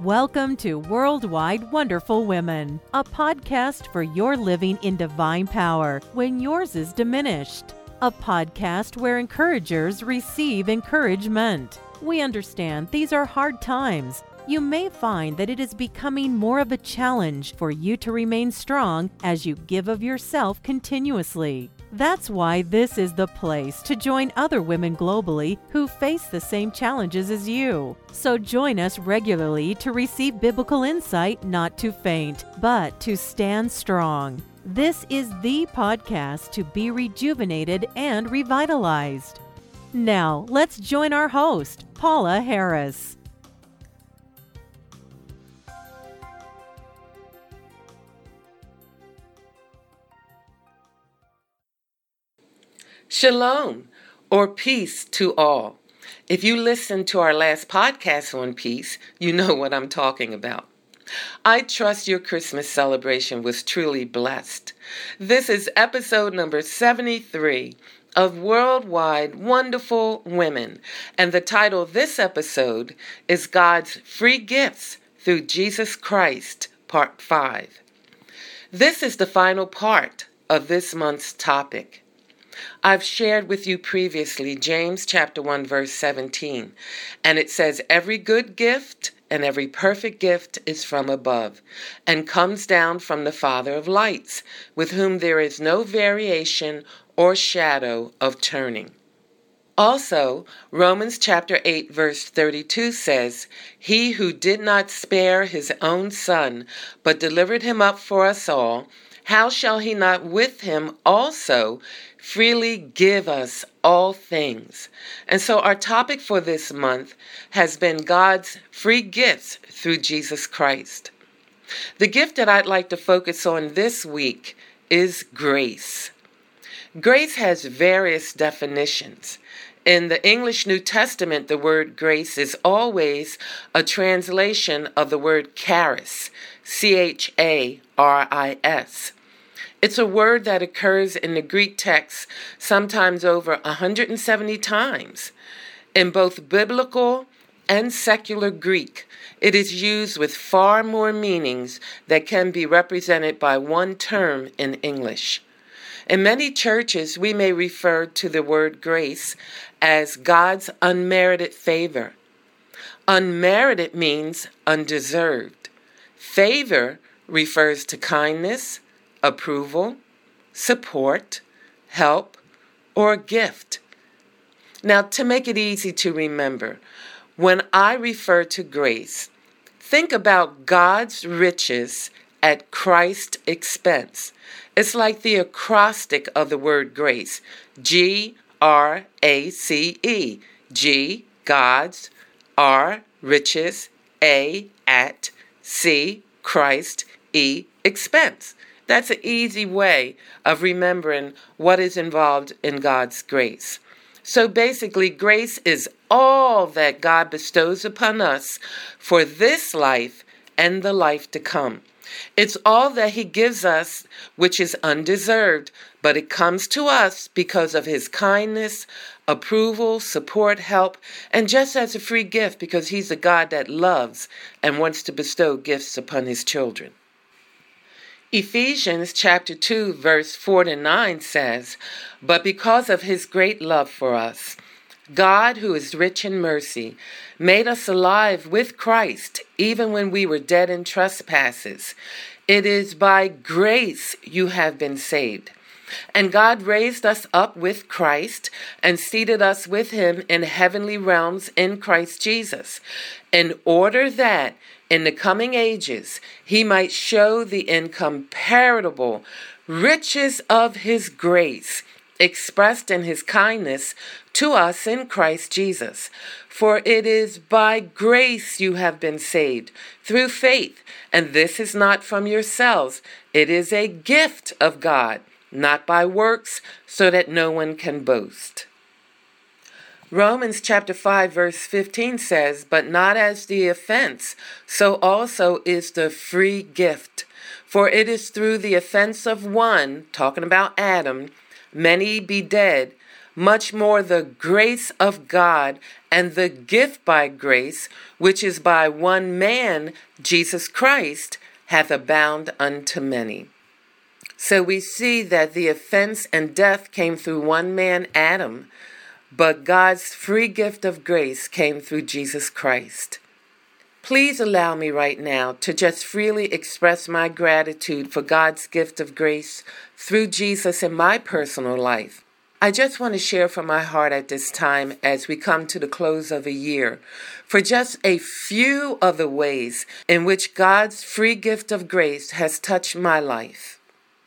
Welcome to Worldwide Wonderful Women, a podcast for your living in divine power when yours is diminished. A podcast where encouragers receive encouragement. We understand these are hard times. You may find that it is becoming more of a challenge for you to remain strong as you give of yourself continuously. That's why this is the place to join other women globally who face the same challenges as you. So join us regularly to receive biblical insight not to faint, but to stand strong. This is the podcast to be rejuvenated and revitalized. Now, let's join our host, Paula Harris. Shalom, or peace to all. If you listened to our last podcast on peace, you know what I'm talking about. I trust your Christmas celebration was truly blessed. This is episode number 73 of Worldwide Wonderful Women, and the title of this episode is God's Free Gifts Through Jesus Christ, Part 5. This is the final part of this month's topic. I've shared with you previously James chapter 1 verse 17, and it says every good gift and every perfect gift is from above and comes down from the Father of lights, with whom there is no variation or shadow of turning. Also, Romans chapter 8 verse 32 says, He who did not spare his own son, but delivered him up for us all, how shall he not with him also freely give us all things? And so, our topic for this month has been God's free gifts through Jesus Christ. The gift that I'd like to focus on this week is grace. Grace has various definitions. In the English New Testament, the word grace is always a translation of the word charis, C H A R I S. It's a word that occurs in the Greek text sometimes over 170 times. In both biblical and secular Greek, it is used with far more meanings that can be represented by one term in English. In many churches, we may refer to the word grace as God's unmerited favor. Unmerited means undeserved. Favor refers to kindness, approval, support, help, or gift. Now, to make it easy to remember, when I refer to grace, think about God's riches at Christ's expense. It's like the acrostic of the word grace G R A C E. G, God's, R, riches, A, at, C, Christ, E, expense. That's an easy way of remembering what is involved in God's grace. So basically, grace is all that God bestows upon us for this life and the life to come. It's all that He gives us, which is undeserved, but it comes to us because of His kindness, approval, support, help, and just as a free gift because He's a God that loves and wants to bestow gifts upon His children. Ephesians chapter 2 verse 4 to 9 says, "But because of his great love for us, God, who is rich in mercy, made us alive with Christ even when we were dead in trespasses. It is by grace you have been saved." And God raised us up with Christ and seated us with him in heavenly realms in Christ Jesus, in order that in the coming ages he might show the incomparable riches of his grace expressed in his kindness to us in Christ Jesus. For it is by grace you have been saved through faith, and this is not from yourselves, it is a gift of God not by works, so that no one can boast. Romans chapter 5 verse 15 says, But not as the offense, so also is the free gift. For it is through the offense of one, talking about Adam, many be dead, much more the grace of God and the gift by grace, which is by one man, Jesus Christ, hath abound unto many. So we see that the offense and death came through one man, Adam, but God's free gift of grace came through Jesus Christ. Please allow me right now to just freely express my gratitude for God's gift of grace through Jesus in my personal life. I just want to share from my heart at this time as we come to the close of a year for just a few of the ways in which God's free gift of grace has touched my life.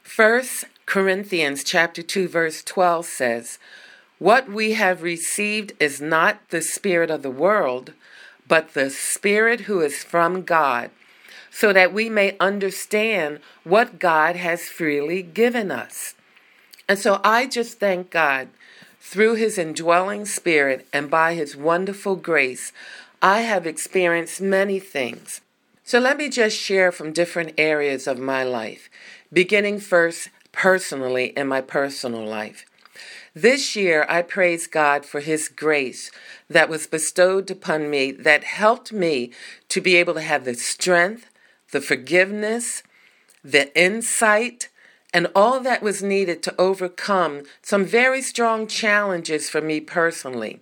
First Corinthians chapter 2 verse 12 says, "What we have received is not the spirit of the world, but the Spirit who is from God, so that we may understand what God has freely given us. And so I just thank God through His indwelling Spirit and by His wonderful grace, I have experienced many things. So let me just share from different areas of my life, beginning first personally in my personal life. This year, I praise God for His grace that was bestowed upon me that helped me to be able to have the strength, the forgiveness, the insight, and all that was needed to overcome some very strong challenges for me personally.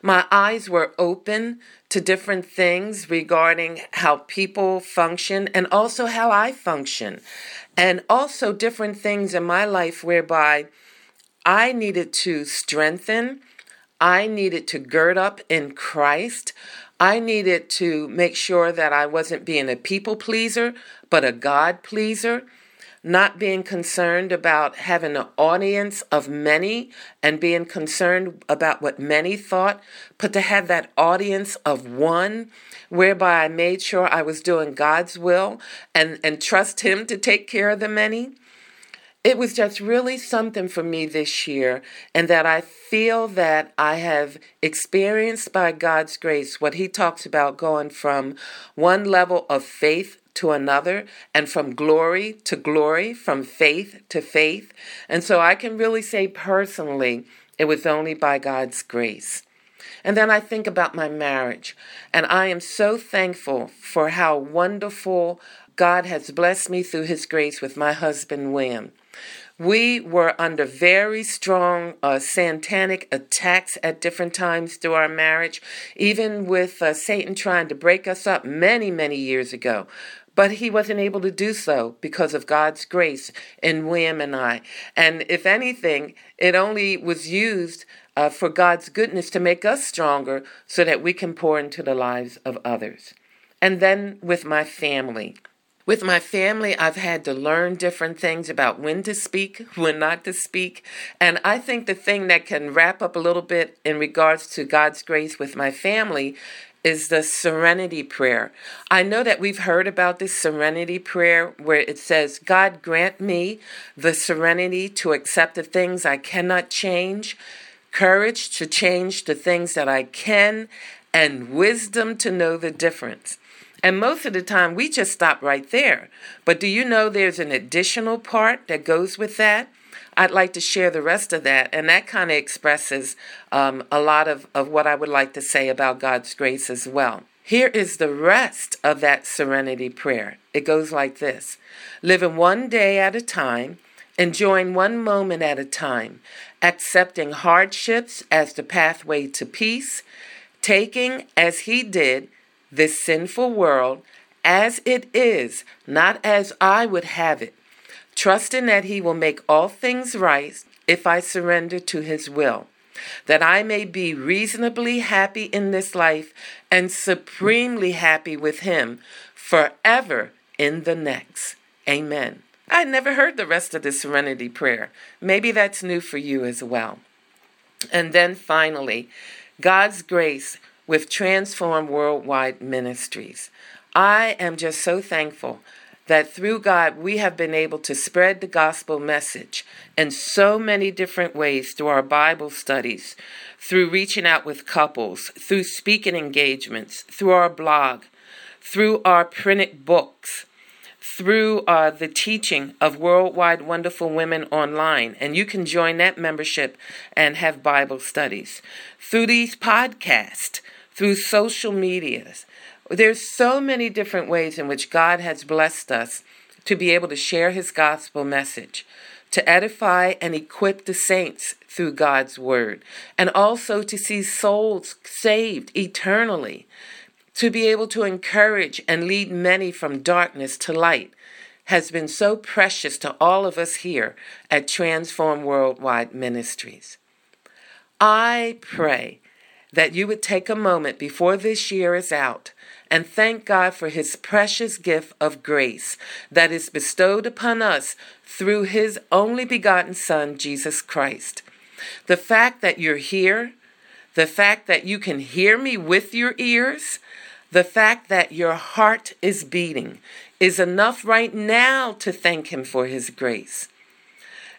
My eyes were open to different things regarding how people function and also how I function, and also different things in my life whereby I needed to strengthen. I needed to gird up in Christ. I needed to make sure that I wasn't being a people pleaser, but a God pleaser. Not being concerned about having an audience of many and being concerned about what many thought, but to have that audience of one, whereby I made sure I was doing God's will and, and trust Him to take care of the many it was just really something for me this year, and that I feel that I have experienced by God's grace what He talks about going from one level of faith to another, and from glory to glory, from faith to faith. And so I can really say personally, it was only by God's grace. And then I think about my marriage, and I am so thankful for how wonderful God has blessed me through His grace with my husband, William. We were under very strong uh, satanic attacks at different times through our marriage, even with uh, Satan trying to break us up many, many years ago. But he wasn't able to do so because of God's grace in William and I. And if anything, it only was used uh, for God's goodness to make us stronger so that we can pour into the lives of others. And then with my family. With my family, I've had to learn different things about when to speak, when not to speak. And I think the thing that can wrap up a little bit in regards to God's grace with my family is the serenity prayer. I know that we've heard about this serenity prayer where it says, God grant me the serenity to accept the things I cannot change, courage to change the things that I can, and wisdom to know the difference. And most of the time, we just stop right there. But do you know there's an additional part that goes with that? I'd like to share the rest of that, and that kind of expresses um, a lot of, of what I would like to say about God's grace as well. Here is the rest of that serenity prayer. It goes like this Living one day at a time, enjoying one moment at a time, accepting hardships as the pathway to peace, taking, as he did, this sinful world as it is, not as I would have it, trusting that He will make all things right if I surrender to His will, that I may be reasonably happy in this life and supremely happy with Him forever in the next. Amen. I never heard the rest of the serenity prayer. Maybe that's new for you as well. And then finally, God's grace with Transform Worldwide Ministries. I am just so thankful that through God we have been able to spread the gospel message in so many different ways through our Bible studies, through reaching out with couples, through speaking engagements, through our blog, through our printed books, through uh, the teaching of Worldwide Wonderful Women online, and you can join that membership and have Bible studies. Through these podcasts, through social medias, there's so many different ways in which God has blessed us to be able to share His gospel message, to edify and equip the saints through God's word, and also to see souls saved eternally to be able to encourage and lead many from darkness to light has been so precious to all of us here at Transform Worldwide Ministries. I pray that you would take a moment before this year is out and thank God for his precious gift of grace that is bestowed upon us through his only begotten Son, Jesus Christ. The fact that you're here, the fact that you can hear me with your ears, the fact that your heart is beating is enough right now to thank Him for His grace.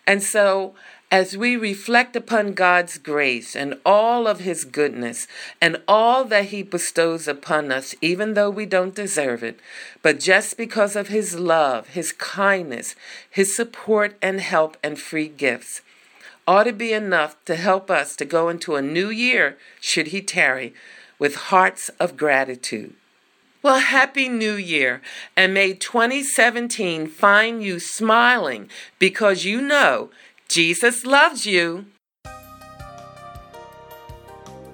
And so, as we reflect upon God's grace and all of His goodness and all that He bestows upon us, even though we don't deserve it, but just because of His love, His kindness, His support and help and free gifts, ought to be enough to help us to go into a new year, should He tarry, with hearts of gratitude. Well, Happy New Year, and may 2017 find you smiling because you know Jesus loves you.